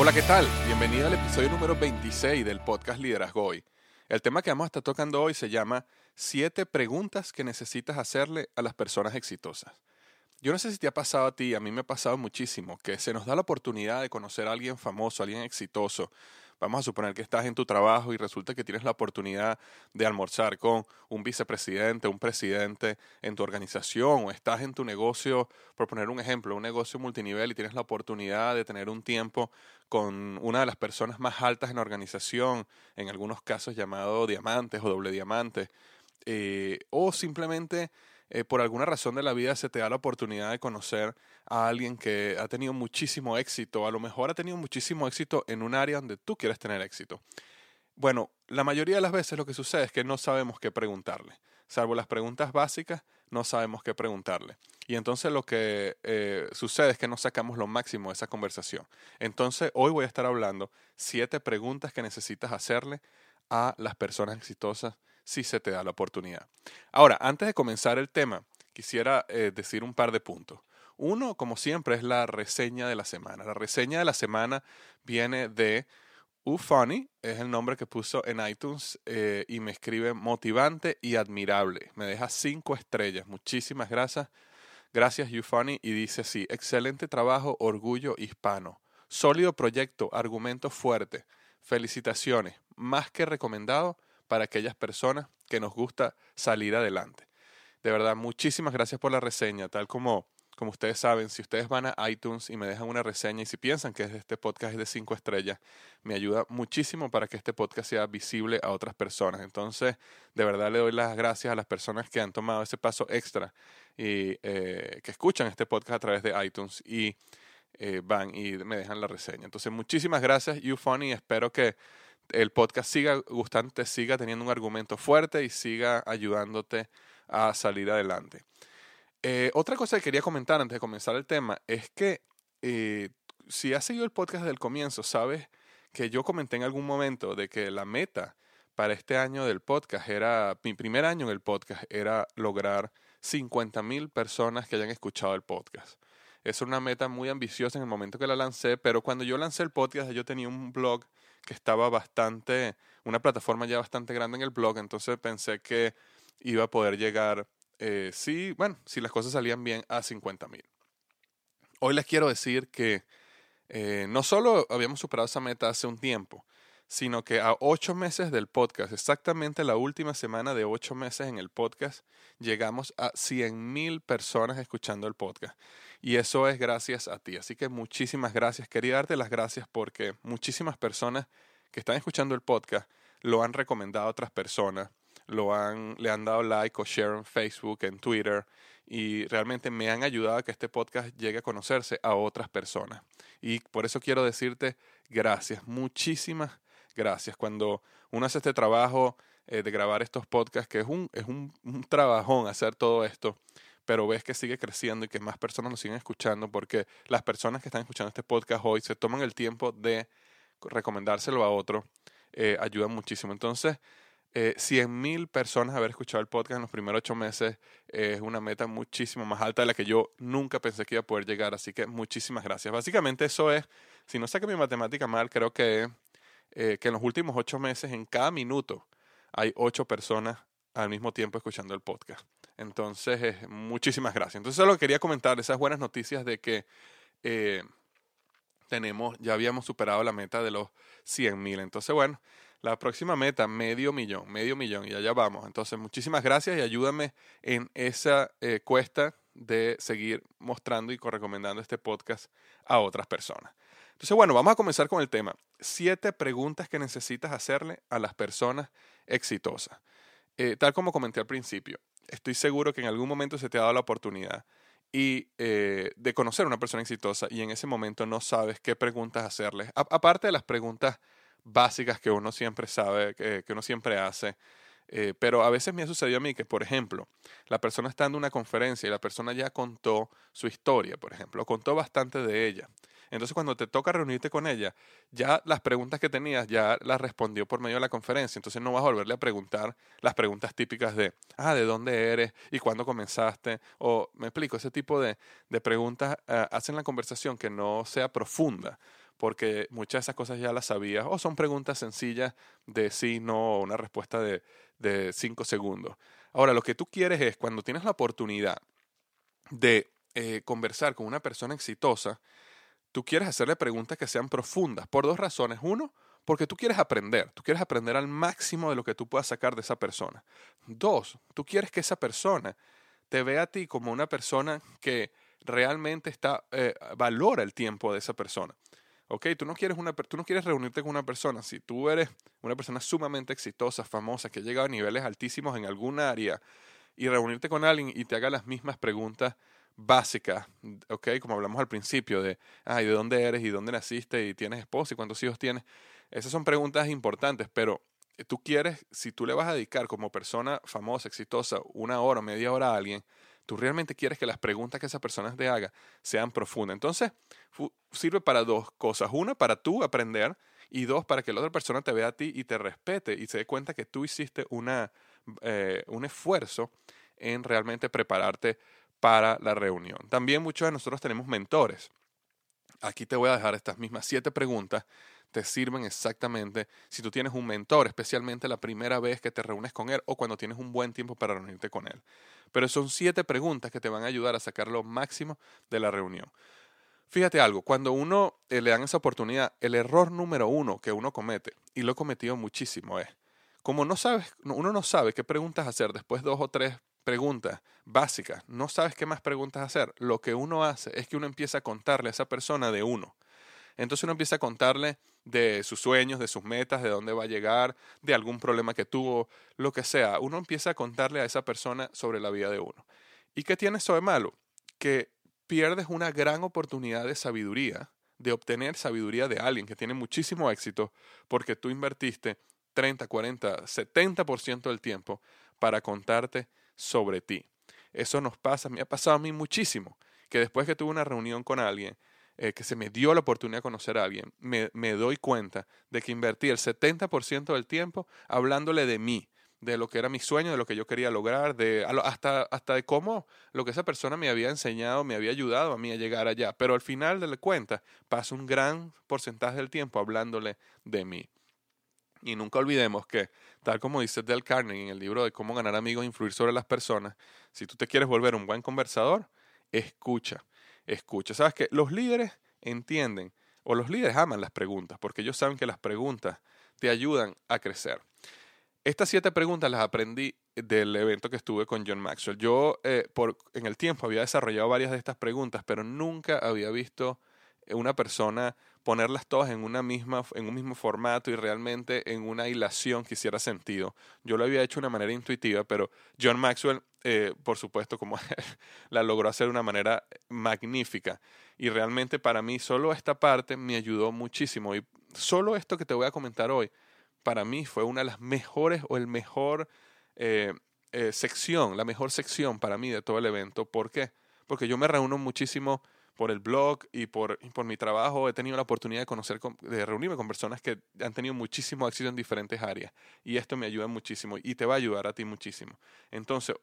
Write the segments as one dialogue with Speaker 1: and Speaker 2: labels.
Speaker 1: Hola, ¿qué tal? Bienvenido al episodio número 26 del podcast Liderazgo Hoy. El tema que vamos a estar tocando hoy se llama Siete preguntas que necesitas hacerle a las personas exitosas. Yo no sé si te ha pasado a ti, a mí me ha pasado muchísimo, que se nos da la oportunidad de conocer a alguien famoso, a alguien exitoso, Vamos a suponer que estás en tu trabajo y resulta que tienes la oportunidad de almorzar con un vicepresidente, un presidente en tu organización o estás en tu negocio, por poner un ejemplo, un negocio multinivel y tienes la oportunidad de tener un tiempo con una de las personas más altas en la organización, en algunos casos llamado diamantes o doble diamante, eh, o simplemente eh, por alguna razón de la vida se te da la oportunidad de conocer a alguien que ha tenido muchísimo éxito, a lo mejor ha tenido muchísimo éxito en un área donde tú quieres tener éxito. Bueno, la mayoría de las veces lo que sucede es que no sabemos qué preguntarle. Salvo las preguntas básicas, no sabemos qué preguntarle. Y entonces lo que eh, sucede es que no sacamos lo máximo de esa conversación. Entonces hoy voy a estar hablando siete preguntas que necesitas hacerle a las personas exitosas si se te da la oportunidad. Ahora, antes de comenzar el tema, quisiera eh, decir un par de puntos. Uno, como siempre, es la reseña de la semana. La reseña de la semana viene de Ufunny, es el nombre que puso en iTunes eh, y me escribe motivante y admirable. Me deja cinco estrellas. Muchísimas gracias. Gracias, Ufunny. Y dice así, excelente trabajo, orgullo hispano. Sólido proyecto, argumento fuerte. Felicitaciones. Más que recomendado para aquellas personas que nos gusta salir adelante. De verdad, muchísimas gracias por la reseña, tal como, como ustedes saben, si ustedes van a iTunes y me dejan una reseña y si piensan que este podcast es de cinco estrellas, me ayuda muchísimo para que este podcast sea visible a otras personas. Entonces, de verdad le doy las gracias a las personas que han tomado ese paso extra y eh, que escuchan este podcast a través de iTunes y eh, van y me dejan la reseña. Entonces, muchísimas gracias, YouFunny. Espero que el podcast siga gustándote, siga teniendo un argumento fuerte y siga ayudándote a salir adelante. Eh, otra cosa que quería comentar antes de comenzar el tema es que eh, si has seguido el podcast desde el comienzo, sabes que yo comenté en algún momento de que la meta para este año del podcast era, mi primer año en el podcast era lograr 50 mil personas que hayan escuchado el podcast. Es una meta muy ambiciosa en el momento que la lancé, pero cuando yo lancé el podcast yo tenía un blog que estaba bastante, una plataforma ya bastante grande en el blog, entonces pensé que iba a poder llegar, eh, sí, bueno, si las cosas salían bien, a 50 mil. Hoy les quiero decir que eh, no solo habíamos superado esa meta hace un tiempo, sino que a ocho meses del podcast, exactamente la última semana de ocho meses en el podcast, llegamos a 100 mil personas escuchando el podcast. Y eso es gracias a ti. Así que muchísimas gracias. Quería darte las gracias porque muchísimas personas que están escuchando el podcast lo han recomendado a otras personas, lo han, le han dado like o share en Facebook, en Twitter, y realmente me han ayudado a que este podcast llegue a conocerse a otras personas. Y por eso quiero decirte gracias, muchísimas gracias. Cuando uno hace este trabajo eh, de grabar estos podcasts, que es un, es un, un trabajón hacer todo esto, pero ves que sigue creciendo y que más personas lo siguen escuchando porque las personas que están escuchando este podcast hoy se toman el tiempo de recomendárselo a otro, eh, ayuda muchísimo. Entonces, eh, 100 mil personas haber escuchado el podcast en los primeros ocho meses es una meta muchísimo más alta de la que yo nunca pensé que iba a poder llegar. Así que muchísimas gracias. Básicamente eso es, si no saqué mi matemática mal, creo que, eh, que en los últimos ocho meses, en cada minuto, hay ocho personas al mismo tiempo escuchando el podcast. Entonces, muchísimas gracias. Entonces, solo quería comentar esas buenas noticias de que eh, tenemos, ya habíamos superado la meta de los 100 mil. Entonces, bueno, la próxima meta, medio millón, medio millón, y allá vamos. Entonces, muchísimas gracias y ayúdame en esa eh, cuesta de seguir mostrando y recomendando este podcast a otras personas. Entonces, bueno, vamos a comenzar con el tema. Siete preguntas que necesitas hacerle a las personas exitosas. Eh, tal como comenté al principio, estoy seguro que en algún momento se te ha dado la oportunidad y eh, de conocer a una persona exitosa y en ese momento no sabes qué preguntas hacerles. aparte de las preguntas básicas que uno siempre sabe, que, uno siempre hace, eh, pero a veces me ha sucedido a mí que, por ejemplo, la persona está dando una conferencia y la persona ya contó su historia, por ejemplo, contó bastante de ella. Entonces, cuando te toca reunirte con ella, ya las preguntas que tenías ya las respondió por medio de la conferencia. Entonces, no vas a volverle a preguntar las preguntas típicas de, ah, ¿de dónde eres? ¿Y cuándo comenzaste? O, me explico, ese tipo de, de preguntas uh, hacen la conversación que no sea profunda porque muchas de esas cosas ya las sabías o son preguntas sencillas de sí, no, o una respuesta de, de cinco segundos. Ahora, lo que tú quieres es, cuando tienes la oportunidad de eh, conversar con una persona exitosa, tú quieres hacerle preguntas que sean profundas por dos razones. Uno, porque tú quieres aprender, tú quieres aprender al máximo de lo que tú puedas sacar de esa persona. Dos, tú quieres que esa persona te vea a ti como una persona que realmente está, eh, valora el tiempo de esa persona. ¿ok? Tú no, quieres una, tú no quieres reunirte con una persona, si tú eres una persona sumamente exitosa, famosa, que ha llegado a niveles altísimos en alguna área, y reunirte con alguien y te haga las mismas preguntas básica, ¿ok? Como hablamos al principio de, ay, ¿de dónde eres y dónde naciste y tienes esposa y cuántos hijos tienes? Esas son preguntas importantes, pero tú quieres, si tú le vas a dedicar como persona famosa, exitosa, una hora o media hora a alguien, tú realmente quieres que las preguntas que esa persona te haga sean profundas. Entonces, sirve para dos cosas. Una, para tú aprender y dos, para que la otra persona te vea a ti y te respete y se dé cuenta que tú hiciste una, eh, un esfuerzo en realmente prepararte para la reunión. También muchos de nosotros tenemos mentores. Aquí te voy a dejar estas mismas siete preguntas. Te sirven exactamente si tú tienes un mentor, especialmente la primera vez que te reúnes con él o cuando tienes un buen tiempo para reunirte con él. Pero son siete preguntas que te van a ayudar a sacar lo máximo de la reunión. Fíjate algo, cuando uno eh, le dan esa oportunidad, el error número uno que uno comete, y lo he cometido muchísimo, es, como no sabes, uno no sabe qué preguntas hacer después dos o tres preguntas básicas, no sabes qué más preguntas hacer, lo que uno hace es que uno empieza a contarle a esa persona de uno. Entonces uno empieza a contarle de sus sueños, de sus metas, de dónde va a llegar, de algún problema que tuvo, lo que sea. Uno empieza a contarle a esa persona sobre la vida de uno. ¿Y qué tiene eso de malo? Que pierdes una gran oportunidad de sabiduría, de obtener sabiduría de alguien que tiene muchísimo éxito porque tú invertiste 30, 40, 70% del tiempo para contarte sobre ti. Eso nos pasa, me ha pasado a mí muchísimo, que después que tuve una reunión con alguien, eh, que se me dio la oportunidad de conocer a alguien, me, doy cuenta de que invertí el 70% del tiempo hablándole de mí, de lo que era mi sueño, de lo que yo quería lograr, de hasta, hasta de cómo lo que esa persona me había enseñado, me había ayudado a mí a llegar allá. Pero al final de la cuenta, paso un gran porcentaje del tiempo hablándole de mí. Y nunca olvidemos que, tal como dice Del Carnegie en el libro de cómo ganar amigos e influir sobre las personas, si tú te quieres volver un buen conversador, escucha, escucha. Sabes que los líderes entienden o los líderes aman las preguntas, porque ellos saben que las preguntas te ayudan a crecer. Estas siete preguntas las aprendí del evento que estuve con John Maxwell. Yo eh, por, en el tiempo había desarrollado varias de estas preguntas, pero nunca había visto una persona ponerlas todas en, una misma, en un mismo formato y realmente en una hilación que hiciera sentido. Yo lo había hecho de una manera intuitiva, pero John Maxwell, eh, por supuesto, como la logró hacer de una manera magnífica. Y realmente para mí solo esta parte me ayudó muchísimo. Y solo esto que te voy a comentar hoy, para mí fue una de las mejores o el mejor eh, eh, sección, la mejor sección para mí de todo el evento. ¿Por qué? Porque yo me reúno muchísimo por el blog y por, por mi trabajo he tenido la oportunidad de conocer, de reunirme con personas que han tenido muchísimo éxito en diferentes áreas. Y esto me ayuda muchísimo y te va a ayudar a ti muchísimo. Entonces,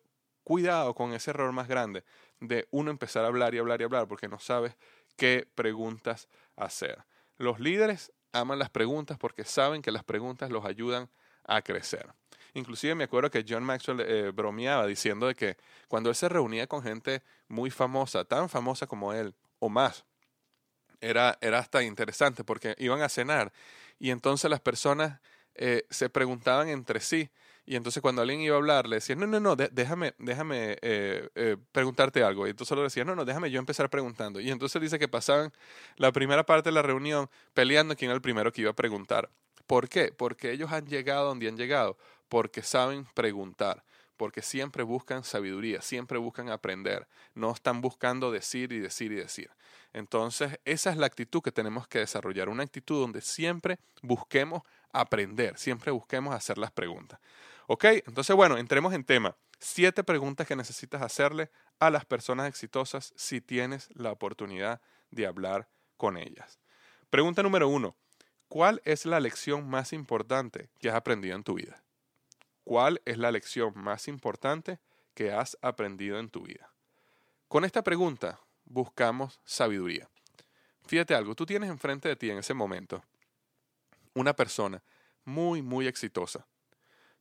Speaker 1: cuidado con ese error más grande de uno empezar a hablar y hablar y hablar porque no sabes qué preguntas hacer. Los líderes aman las preguntas porque saben que las preguntas los ayudan a crecer. Inclusive me acuerdo que John Maxwell eh, bromeaba diciendo de que cuando él se reunía con gente muy famosa, tan famosa como él o más, era, era hasta interesante porque iban a cenar y entonces las personas eh, se preguntaban entre sí y entonces cuando alguien iba a hablar le decía, no, no, no, déjame, déjame eh, preguntarte algo. Y entonces solo decía, no, no, déjame yo empezar preguntando. Y entonces dice que pasaban la primera parte de la reunión peleando quién era el primero que iba a preguntar. ¿Por qué? Porque ellos han llegado donde han llegado, porque saben preguntar, porque siempre buscan sabiduría, siempre buscan aprender, no están buscando decir y decir y decir. Entonces, esa es la actitud que tenemos que desarrollar, una actitud donde siempre busquemos aprender, siempre busquemos hacer las preguntas. ¿Ok? Entonces, bueno, entremos en tema. Siete preguntas que necesitas hacerle a las personas exitosas si tienes la oportunidad de hablar con ellas. Pregunta número uno. ¿Cuál es la lección más importante que has aprendido en tu vida? ¿Cuál es la lección más importante que has aprendido en tu vida? Con esta pregunta buscamos sabiduría. Fíjate algo, tú tienes enfrente de ti en ese momento una persona muy, muy exitosa.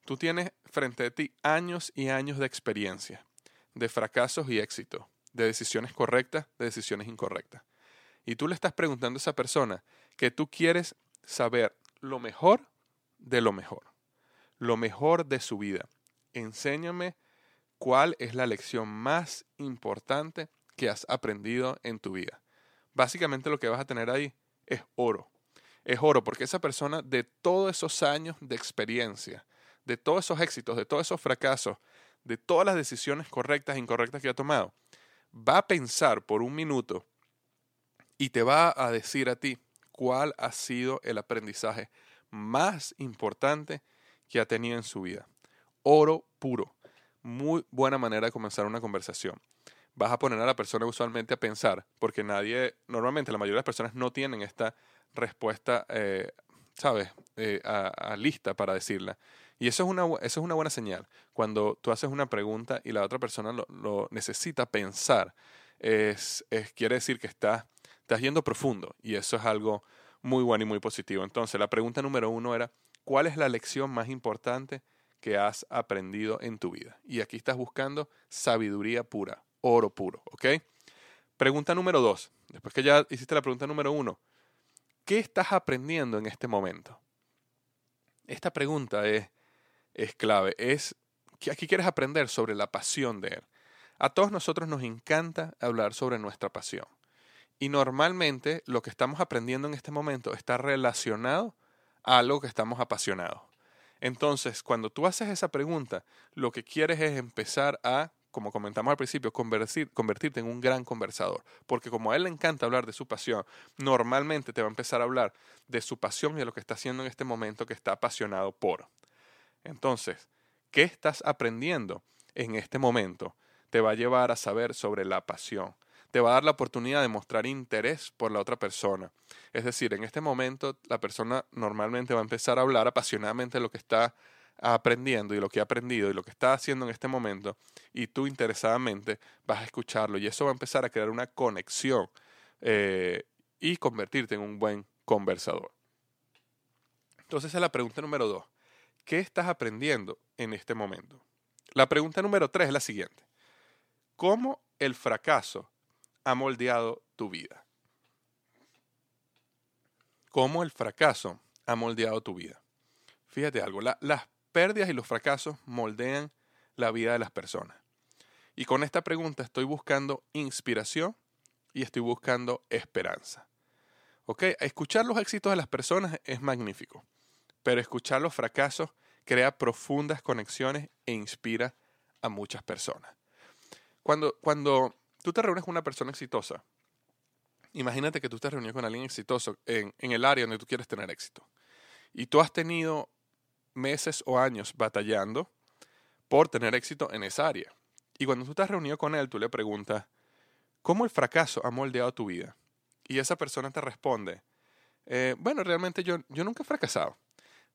Speaker 1: Tú tienes frente de ti años y años de experiencia, de fracasos y éxitos, de decisiones correctas, de decisiones incorrectas. Y tú le estás preguntando a esa persona que tú quieres saber lo mejor de lo mejor, lo mejor de su vida. Enséñame cuál es la lección más importante que has aprendido en tu vida. Básicamente lo que vas a tener ahí es oro. Es oro porque esa persona de todos esos años de experiencia, de todos esos éxitos, de todos esos fracasos, de todas las decisiones correctas e incorrectas que ha tomado, va a pensar por un minuto y te va a decir a ti, cuál ha sido el aprendizaje más importante que ha tenido en su vida. Oro puro. Muy buena manera de comenzar una conversación. Vas a poner a la persona usualmente a pensar, porque nadie, normalmente la mayoría de las personas no tienen esta respuesta, eh, ¿sabes?, eh, a, lista para decirla. Y eso es, una, eso es una buena señal. Cuando tú haces una pregunta y la otra persona lo, necesita pensar, es, quiere decir que está estás yendo profundo y eso es algo muy bueno y muy positivo. Entonces, la pregunta número uno era, ¿cuál es la lección más importante que has aprendido en tu vida? Y aquí estás buscando sabiduría pura, oro puro, ¿ok? Pregunta número dos, después que ya hiciste la pregunta número uno, ¿qué estás aprendiendo en este momento? Esta pregunta es, es clave, es, aquí quieres aprender sobre la pasión de él. A todos nosotros nos encanta hablar sobre nuestra pasión. Y normalmente lo que estamos aprendiendo en este momento está relacionado a algo que estamos apasionados. Entonces, cuando tú haces esa pregunta, lo que quieres es empezar a, como comentamos al principio, convertirte en un gran conversador. Porque como a él le encanta hablar de su pasión, normalmente te va a empezar a hablar de su pasión y de lo que está haciendo en este momento que está apasionado por. Entonces, ¿qué estás aprendiendo en este momento? Te va a llevar a saber sobre la pasión te va a dar la oportunidad de mostrar interés por la otra persona. Es decir, en este momento la persona normalmente va a empezar a hablar apasionadamente de lo que está aprendiendo y lo que ha aprendido y lo que está haciendo en este momento y tú interesadamente vas a escucharlo y eso va a empezar a crear una conexión eh, y convertirte en un buen conversador. Entonces es la pregunta número dos. ¿Qué estás aprendiendo en este momento? La pregunta número tres es la siguiente. ¿Cómo el fracaso ha moldeado tu vida? cómo el fracaso ha moldeado tu vida. Fíjate algo, las pérdidas y los fracasos moldean la vida de las personas. Y con esta pregunta estoy buscando inspiración y estoy buscando esperanza. ¿Ok? Escuchar los éxitos de las personas es magnífico, pero escuchar los fracasos crea profundas conexiones e inspira a muchas personas. Cuando, cuando tú te reúnes con una persona exitosa, imagínate que tú te reunido con alguien exitoso en, en el área donde tú quieres tener éxito. Y tú has tenido meses o años batallando por tener éxito en esa área. Y cuando tú te has reunido con él, tú le preguntas, ¿cómo el fracaso ha moldeado tu vida? Y esa persona te responde, eh, bueno, realmente yo, yo nunca he fracasado.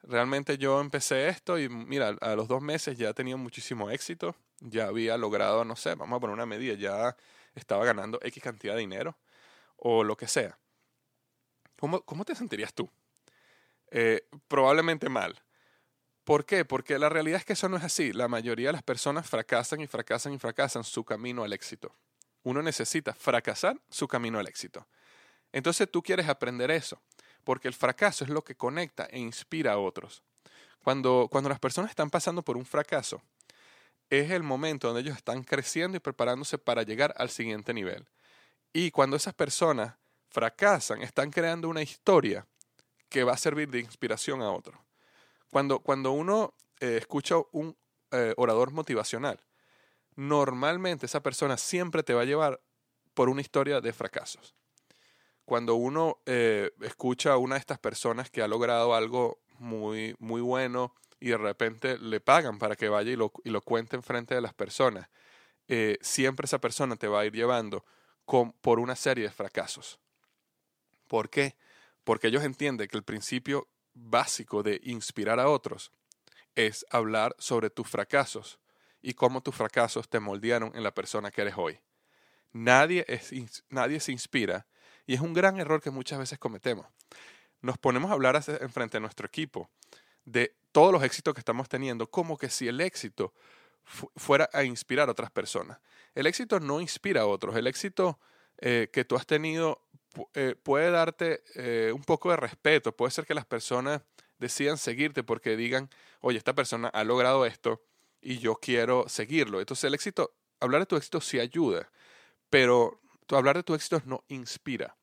Speaker 1: Realmente yo empecé esto y mira, a los dos meses ya tenía muchísimo éxito, ya había logrado, no sé, vamos a poner una medida, ya estaba ganando X cantidad de dinero o lo que sea. ¿Cómo, cómo te sentirías tú? Eh, probablemente mal. ¿Por qué? Porque la realidad es que eso no es así. La mayoría de las personas fracasan y fracasan y fracasan su camino al éxito. Uno necesita fracasar su camino al éxito. Entonces tú quieres aprender eso, porque el fracaso es lo que conecta e inspira a otros. Cuando, cuando las personas están pasando por un fracaso, es el momento donde ellos están creciendo y preparándose para llegar al siguiente nivel. Y cuando esas personas fracasan, están creando una historia que va a servir de inspiración a otros. Cuando, cuando uno eh, escucha un eh, orador motivacional, normalmente esa persona siempre te va a llevar por una historia de fracasos. Cuando uno eh, escucha a una de estas personas que ha logrado algo muy, muy bueno y de repente le pagan para que vaya y lo, y lo cuente en frente de las personas, siempre esa persona te va a ir llevando con, por una serie de fracasos. ¿Por qué? Porque ellos entienden que el principio básico de inspirar a otros es hablar sobre tus fracasos y cómo tus fracasos te moldearon en la persona que eres hoy. Nadie, es, nadie se inspira y es un gran error que muchas veces cometemos. Nos ponemos a hablar en frente a nuestro equipo de todos los éxitos que estamos teniendo, como que si el éxito fuera a inspirar a otras personas. El éxito no inspira a otros, el éxito eh, que tú has tenido eh, puede darte eh, un poco de respeto, puede ser que las personas decidan seguirte porque digan, oye, esta persona ha logrado esto y yo quiero seguirlo. Entonces el éxito, hablar de tu éxito sí ayuda, pero hablar de tu éxito no inspira,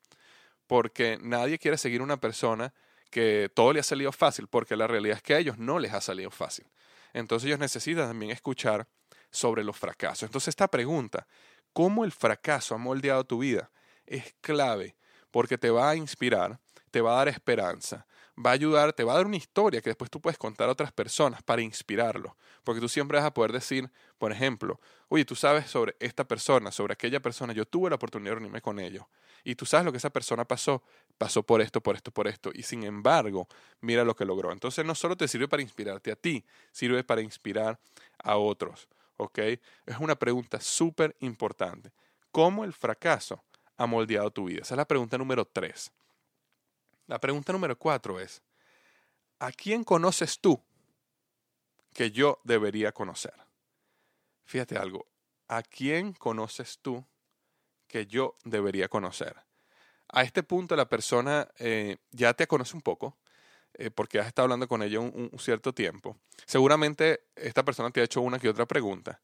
Speaker 1: porque nadie quiere seguir una persona que todo le ha salido fácil, porque la realidad es que a ellos no les ha salido fácil. Entonces ellos necesitan también escuchar sobre los fracasos. Entonces esta pregunta, ¿cómo el fracaso ha moldeado tu vida? es clave porque te va a inspirar, te va a dar esperanza, va a ayudar, te va a dar una historia que después tú puedes contar a otras personas para inspirarlos. Porque tú siempre vas a poder decir, por ejemplo, oye, tú sabes sobre esta persona, sobre aquella persona, yo tuve la oportunidad de reunirme con ellos. Y tú sabes lo que esa persona pasó, pasó por esto, por esto, por esto. Y sin embargo, mira lo que logró. Entonces no solo te sirve para inspirarte a ti, sirve para inspirar a otros. ¿Ok? Es una pregunta súper importante. ¿Cómo el fracaso ha moldeado tu vida? Esa es la pregunta número tres. La pregunta número cuatro es, ¿a quién conoces tú que yo debería conocer? Fíjate algo, ¿a quién conoces tú que yo debería conocer? A este punto la persona eh, ya te conoce un poco, eh, porque has estado hablando con ella un, un, cierto tiempo. Seguramente esta persona te ha hecho una que otra pregunta.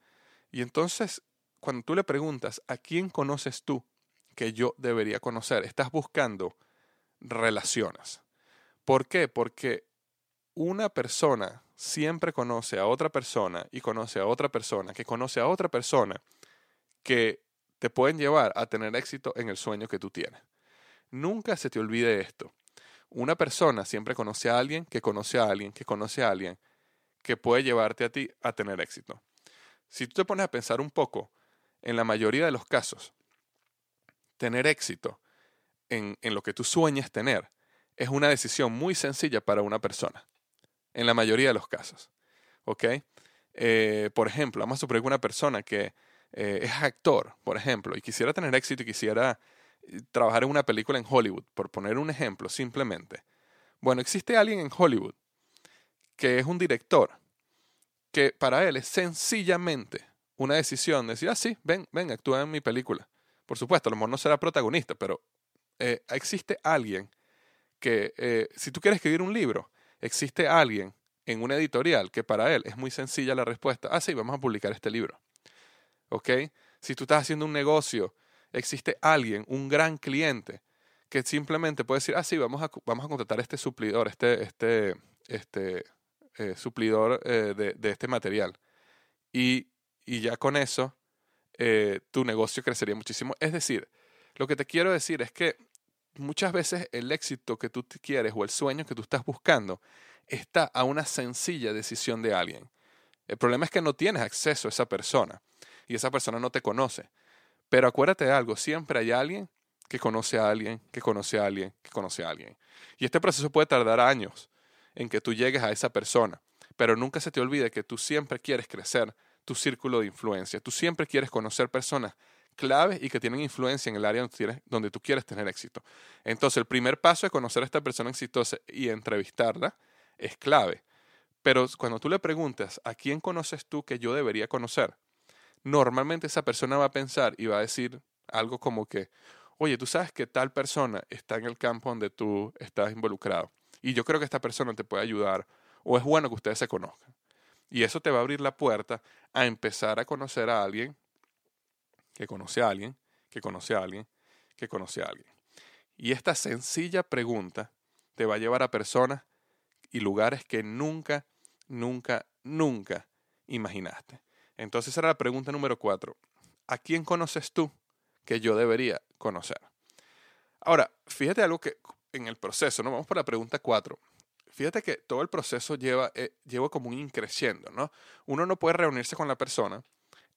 Speaker 1: Y entonces, cuando tú le preguntas, ¿a quién conoces tú que yo debería conocer. Estás buscando relaciones. ¿Por qué? Porque una persona siempre conoce a otra persona y conoce a otra persona que conoce a otra persona que te pueden llevar a tener éxito en el sueño que tú tienes. Nunca se te olvide esto. Una persona siempre conoce a alguien que conoce a alguien que conoce a alguien que puede llevarte a ti a tener éxito. Si tú te pones a pensar un poco, en la mayoría de los casos, tener éxito en, lo que tú sueñas tener es una decisión muy sencilla para una persona, en la mayoría de los casos. ¿Ok? Eh, por ejemplo, vamos a suponer que una persona que eh, es actor, por ejemplo, y quisiera tener éxito y quisiera eh, trabajar en una película en Hollywood, por poner un ejemplo simplemente. Bueno, existe alguien en Hollywood que es un director que para él es sencillamente una decisión de decir, ah, sí, ven, ven, actúa en mi película. Por supuesto, a lo mejor no será protagonista, pero eh, existe alguien que eh, si tú quieres escribir un libro, existe alguien en una editorial que para él es muy sencilla la respuesta. Ah, sí, vamos a publicar este libro. ¿Ok? Si tú estás haciendo un negocio, existe alguien, un gran cliente, que simplemente puede decir, ah, sí, vamos a, vamos a contratar este suplidor, este, este, este eh, suplidor de, de, este material. Y, y ya con eso, tu negocio crecería muchísimo. Es decir, lo que te quiero decir es que muchas veces el éxito que tú quieres o el sueño que tú estás buscando está a una sencilla decisión de alguien. El problema es que no tienes acceso a esa persona y esa persona no te conoce. Pero acuérdate de algo, siempre hay alguien que conoce a alguien, que conoce a alguien, que conoce a alguien. Y este proceso puede tardar años en que tú llegues a esa persona, pero nunca se te olvide que tú siempre quieres crecer tu círculo de influencia, tú siempre quieres conocer personas claves y que tienen influencia en el área donde, tú quieres tener éxito. Entonces, el primer paso es conocer a esta persona exitosa y entrevistarla es clave. Pero cuando tú le preguntas, ¿a quién conoces tú que yo debería conocer? Normalmente esa persona va a pensar y va a decir algo como que, oye, tú sabes que tal persona está en el campo donde tú estás involucrado y yo creo que esta persona te puede ayudar o es bueno que ustedes se conozcan. Y eso te va a abrir la puerta a empezar a conocer a alguien que conoce a alguien, que conoce a alguien, que conoce a alguien. Y esta sencilla pregunta te va a llevar a personas y lugares que nunca, nunca, nunca imaginaste. Entonces era la pregunta número cuatro. ¿A quién conoces tú que yo debería conocer? Ahora, fíjate algo que en el proceso, ¿no? Vamos por la pregunta cuatro. Fíjate que todo el proceso lleva, eh, lleva como un increciendo, ¿no? Uno no puede reunirse con la persona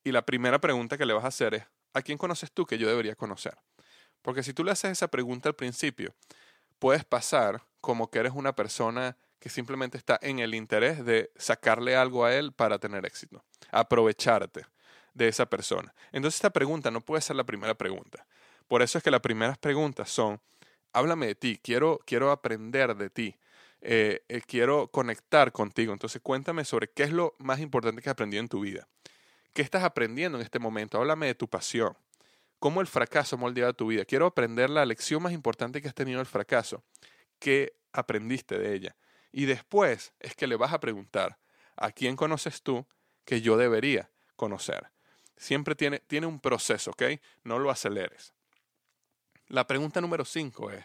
Speaker 1: y la primera pregunta que le vas a hacer es, ¿a quién conoces tú que yo debería conocer? Porque si tú le haces esa pregunta al principio, puedes pasar como que eres una persona que simplemente está en el interés de sacarle algo a él para tener éxito, aprovecharte de esa persona. Entonces esta pregunta no puede ser la primera pregunta. Por eso es que las primeras preguntas son, háblame de ti, quiero, quiero aprender de ti, eh, eh, quiero conectar contigo. Entonces cuéntame sobre qué es lo más importante que has aprendido en tu vida. ¿Qué estás aprendiendo en este momento? Háblame de tu pasión. ¿Cómo el fracaso ha moldeado tu vida? Quiero aprender la lección más importante que has tenido el fracaso. ¿Qué aprendiste de ella? Y después es que le vas a preguntar, ¿a quién conoces tú que yo debería conocer? Siempre tiene, tiene un proceso, ¿ok? No lo aceleres. La pregunta número cinco es,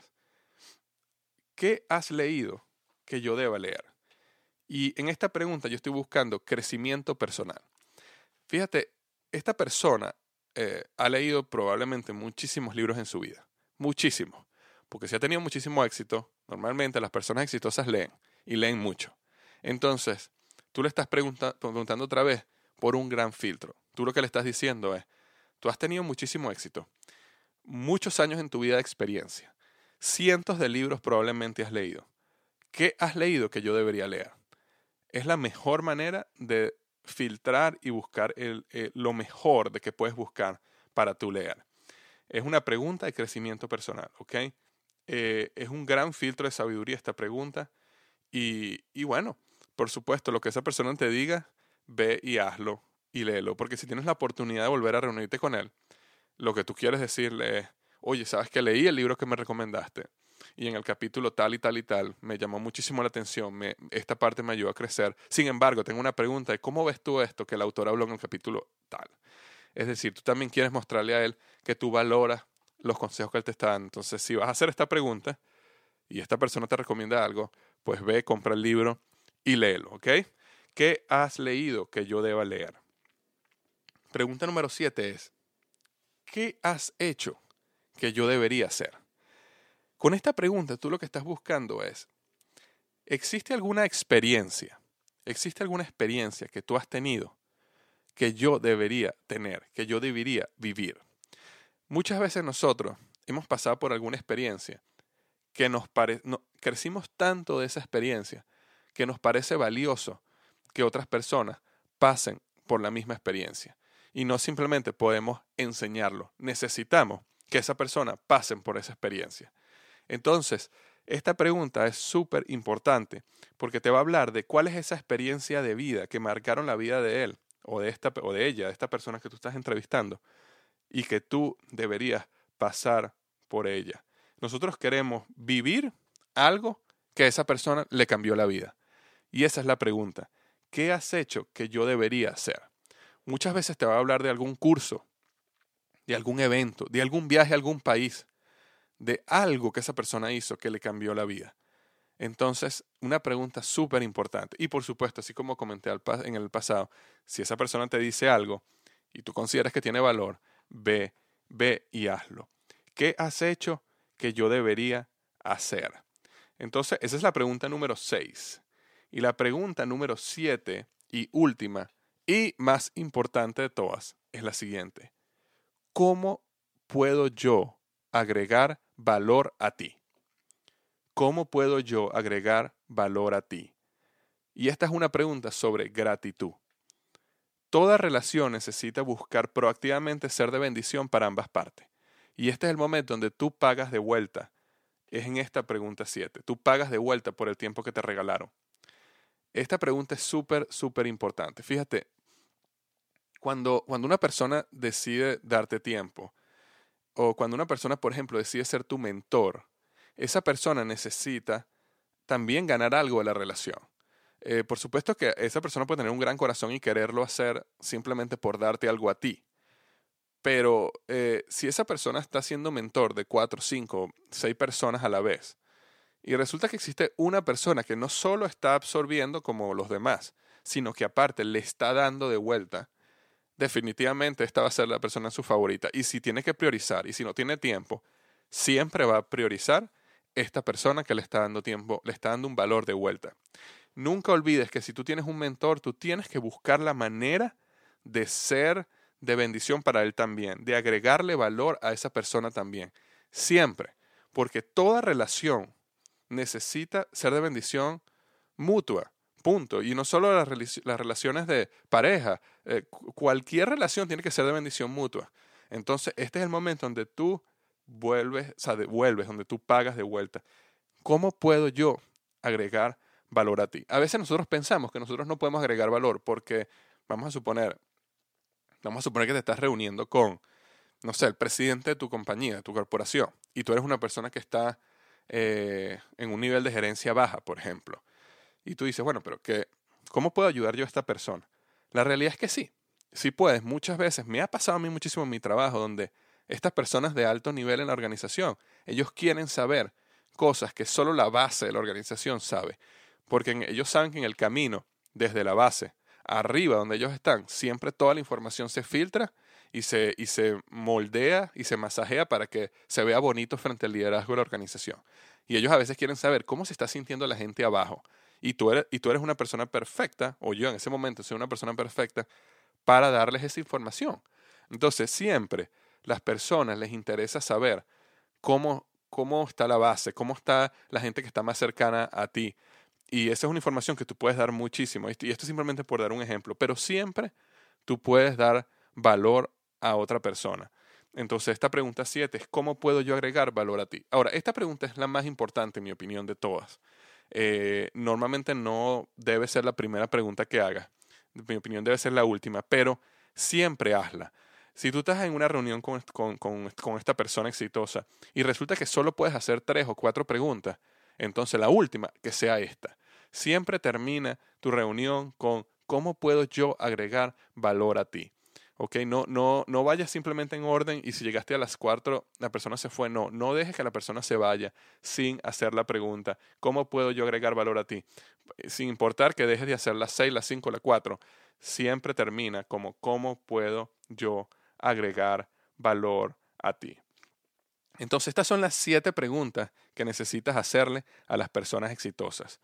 Speaker 1: ¿qué has leído que yo deba leer? Y en esta pregunta yo estoy buscando crecimiento personal. Fíjate, esta persona eh, ha leído probablemente muchísimos libros en su vida, muchísimos, porque si ha tenido muchísimo éxito, normalmente las personas exitosas leen y leen mucho. Entonces, tú le estás preguntando otra vez por un gran filtro. Tú lo que le estás diciendo es, tú has tenido muchísimo éxito, muchos años en tu vida de experiencia, cientos de libros probablemente has leído. ¿Qué has leído que yo debería leer? Es la mejor manera de filtrar y buscar el, eh, lo mejor de que puedes buscar para tu leer. Es una pregunta de crecimiento personal, ¿ok? Eh, es un gran filtro de sabiduría esta pregunta. Y, y bueno, por supuesto, lo que esa persona te diga, ve y hazlo y léelo. Porque si tienes la oportunidad de volver a reunirte con él, lo que tú quieres decirle es, oye, ¿sabes que leí el libro que me recomendaste? Y en el capítulo tal y tal y tal me llamó muchísimo la atención, esta parte me ayudó a crecer. Sin embargo, tengo una pregunta cómo ves tú esto que el autor habló en el capítulo tal. Es decir, tú también quieres mostrarle a él que tú valoras los consejos que él te está dando. Entonces, si vas a hacer esta pregunta y esta persona te recomienda algo, pues ve, compra el libro y léelo, ¿ok? ¿Qué has leído que yo deba leer? Pregunta número siete es, ¿qué has hecho que yo debería hacer? Con esta pregunta tú lo que estás buscando es, ¿existe alguna experiencia? ¿Existe alguna experiencia que tú has tenido que yo debería tener, que yo debería vivir? Muchas veces nosotros hemos pasado por alguna experiencia que nos parece, crecimos tanto de esa experiencia que nos parece valioso que otras personas pasen por la misma experiencia. Y no simplemente podemos enseñarlo, necesitamos que esa persona pasen por esa experiencia. Entonces, esta pregunta es súper importante porque te va a hablar de cuál es esa experiencia de vida que marcaron la vida de él o de, esta, o de ella, de esta persona que tú estás entrevistando y que tú deberías pasar por ella. Nosotros queremos vivir algo que a esa persona le cambió la vida. Y esa es la pregunta. ¿Qué has hecho que yo debería hacer? Muchas veces te va a hablar de algún curso, de algún evento, de algún viaje a algún país, de algo que esa persona hizo que le cambió la vida. Entonces, una pregunta súper importante. Y por supuesto, así como comenté en el pasado, si esa persona te dice algo y tú consideras que tiene valor, ve, ve y hazlo. ¿Qué has hecho que yo debería hacer? Entonces, esa es la pregunta número 6. Y la pregunta número 7 y última y más importante de todas es la siguiente. ¿Cómo puedo yo agregar valor a ti? ¿Cómo puedo yo agregar valor a ti? Y esta es una pregunta sobre gratitud. Toda relación necesita buscar proactivamente ser de bendición para ambas partes. Y este es el momento donde tú pagas de vuelta. Es en esta pregunta 7. Tú pagas de vuelta por el tiempo que te regalaron. Esta pregunta es súper, súper importante. Fíjate, cuando, cuando una persona decide darte tiempo, o cuando una persona, por ejemplo, decide ser tu mentor, esa persona necesita también ganar algo de la relación. Eh, por supuesto que esa persona puede tener un gran corazón y quererlo hacer simplemente por darte algo a ti. Pero eh, si esa persona está siendo mentor de cuatro, cinco, seis personas a la vez, y resulta que existe una persona que no solo está absorbiendo como los demás, sino que aparte le está dando de vuelta, definitivamente esta va a ser la persona su favorita. Y si tiene que priorizar y si no tiene tiempo, siempre va a priorizar esta persona que le está dando tiempo, le está dando un valor de vuelta. Nunca olvides que si tú tienes un mentor, tú tienes que buscar la manera de ser de bendición para él también, de agregarle valor a esa persona también. Siempre, porque toda relación necesita ser de bendición mutua. Punto. Y no solo las, relaciones de pareja, eh, cualquier relación tiene que ser de bendición mutua. Entonces, este es el momento donde tú vuelves, o sea, devuelves, donde tú pagas de vuelta. ¿Cómo puedo yo agregar valor a ti? A veces nosotros pensamos que nosotros no podemos agregar valor porque, vamos a suponer, vamos a suponer que te estás reuniendo con, no sé, el presidente de tu compañía, tu corporación, y tú eres una persona que está eh, en un nivel de gerencia baja, por ejemplo. Y tú dices, bueno, pero que, ¿cómo puedo ayudar yo a esta persona? La realidad es que sí, sí puedes. Muchas veces me ha pasado a mí muchísimo en mi trabajo donde estas personas de alto nivel en la organización, ellos quieren saber cosas que solo la base de la organización sabe, porque ellos saben que en el camino, desde la base, arriba donde ellos están, siempre toda la información se filtra y se, y se moldea y se masajea para que se vea bonito frente al liderazgo de la organización. Y ellos a veces quieren saber cómo se está sintiendo la gente abajo. Y tú eres, y tú eres una persona perfecta, o yo en ese momento soy una persona perfecta, para darles esa información. Entonces, siempre las personas les interesa saber cómo, cómo está la base, cómo está la gente que está más cercana a ti. Y esa es una información que tú puedes dar muchísimo. Y esto simplemente por dar un ejemplo. Pero siempre tú puedes dar valor a otra persona. Entonces, esta pregunta 7 es, ¿cómo puedo yo agregar valor a ti? Ahora, esta pregunta es la más importante, en mi opinión, de todas. Eh, normalmente no debe ser la primera pregunta que hagas. Mi opinión, debe ser la última, pero siempre hazla. Si tú estás en una reunión con, con, con, esta persona exitosa y resulta que solo puedes hacer tres o cuatro preguntas, entonces la última, que sea esta. Siempre termina tu reunión con ¿cómo puedo yo agregar valor a ti? ¿Ok? No, no, no vayas simplemente en orden y si llegaste a las cuatro, la persona se fue. No, no dejes que la persona se vaya sin hacer la pregunta, ¿cómo puedo yo agregar valor a ti? Sin importar que dejes de hacer las seis, las cinco, las cuatro, siempre termina como, ¿cómo puedo yo agregar valor a ti? Entonces, estas son las siete preguntas que necesitas hacerle a las personas exitosas.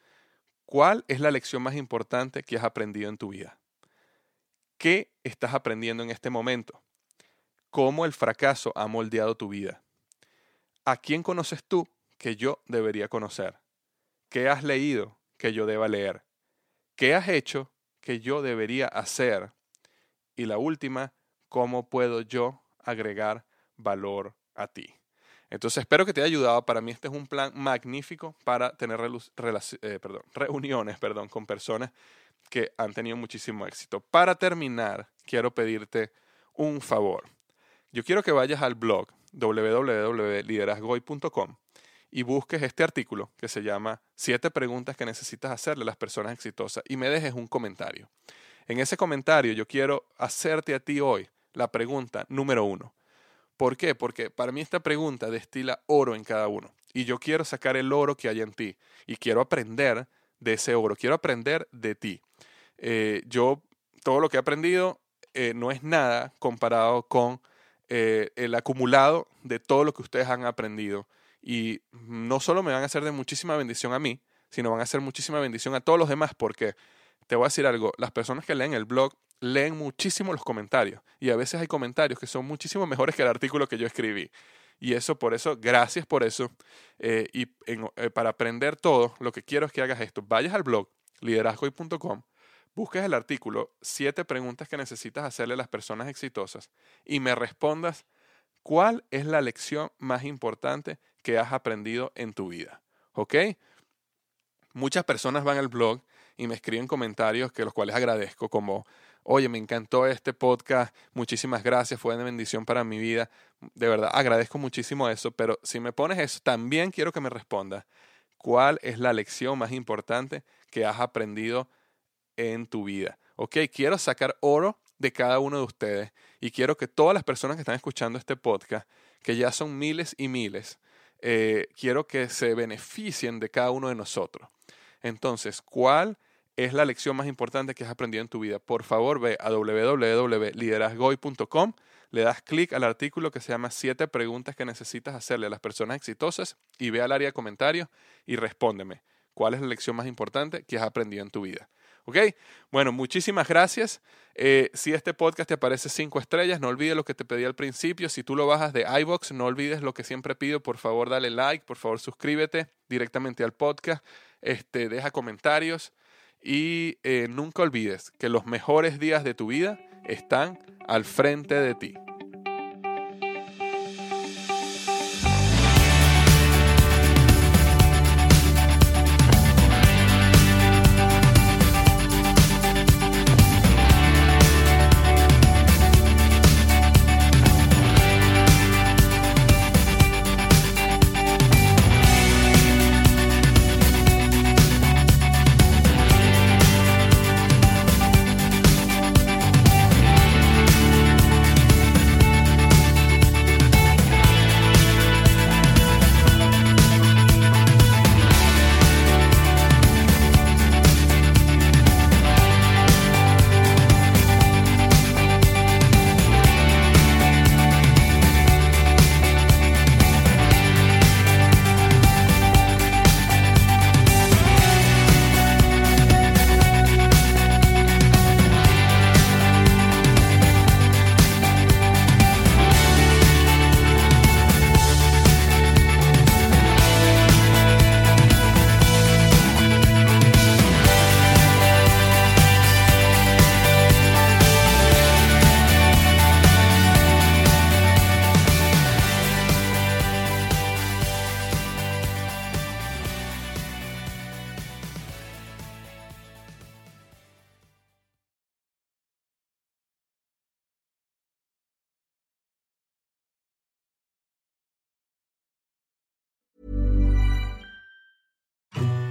Speaker 1: ¿Cuál es la lección más importante que has aprendido en tu vida? ¿Qué estás aprendiendo en este momento? ¿Cómo el fracaso ha moldeado tu vida? ¿A quién conoces tú que yo debería conocer? ¿Qué has leído que yo deba leer? ¿Qué has hecho que yo debería hacer? Y la última, ¿cómo puedo yo agregar valor a ti? Entonces espero que te haya ayudado. Para mí este es un plan magnífico para tener eh, reuniones con personas que han tenido muchísimo éxito. Para terminar, quiero pedirte un favor. Yo quiero que vayas al blog www.liderazgoy.com y busques este artículo que se llama Siete preguntas que necesitas hacerle a las personas exitosas y me dejes un comentario. En ese comentario yo quiero hacerte a ti hoy la pregunta número uno. ¿Por qué? Porque para mí esta pregunta destila oro en cada uno y yo quiero sacar el oro que hay en ti y quiero aprender de ese oro, quiero aprender de ti. Eh, yo, todo lo que he aprendido eh, no es nada comparado con eh, el acumulado de todo lo que ustedes han aprendido. Y no solo me van a hacer de muchísima bendición a mí, sino van a hacer muchísima bendición a todos los demás, porque te voy a decir algo, las personas que leen el blog leen muchísimo los comentarios y a veces hay comentarios que son muchísimo mejores que el artículo que yo escribí. Y eso, por eso, gracias por eso. y para aprender todo, lo que quiero es que hagas esto. Vayas al blog liderazgoy.com busques el artículo Siete preguntas que necesitas hacerle a las personas exitosas y me respondas cuál es la lección más importante que has aprendido en tu vida. ¿Ok? Muchas personas van al blog y me escriben comentarios que los cuales agradezco como, oye, me encantó este podcast, muchísimas gracias, fue de bendición para mi vida. De verdad, agradezco muchísimo eso, pero si me pones eso, también quiero que me respondas cuál es la lección más importante que has aprendido en tu vida. Ok, quiero sacar oro de cada uno de ustedes y quiero que todas las personas que están escuchando este podcast, que ya son miles y miles, eh, quiero que se beneficien de cada uno de nosotros. Entonces, ¿cuál es la lección más importante que has aprendido en tu vida? Por favor, ve a www.liderazgoy.com, le das clic al artículo que se llama Siete preguntas que necesitas hacerle a las personas exitosas y ve al área de comentarios y respóndeme. ¿Cuál es la lección más importante que has aprendido en tu vida? ¿Ok? Bueno, muchísimas gracias. Eh, si este podcast te parece cinco estrellas, no olvides lo que te pedí al principio. Si tú lo bajas de iBox, no olvides lo que siempre pido. Por favor, dale like, por favor, suscríbete directamente al podcast. Este, deja comentarios y eh, nunca olvides que los mejores días de tu vida están al frente de ti.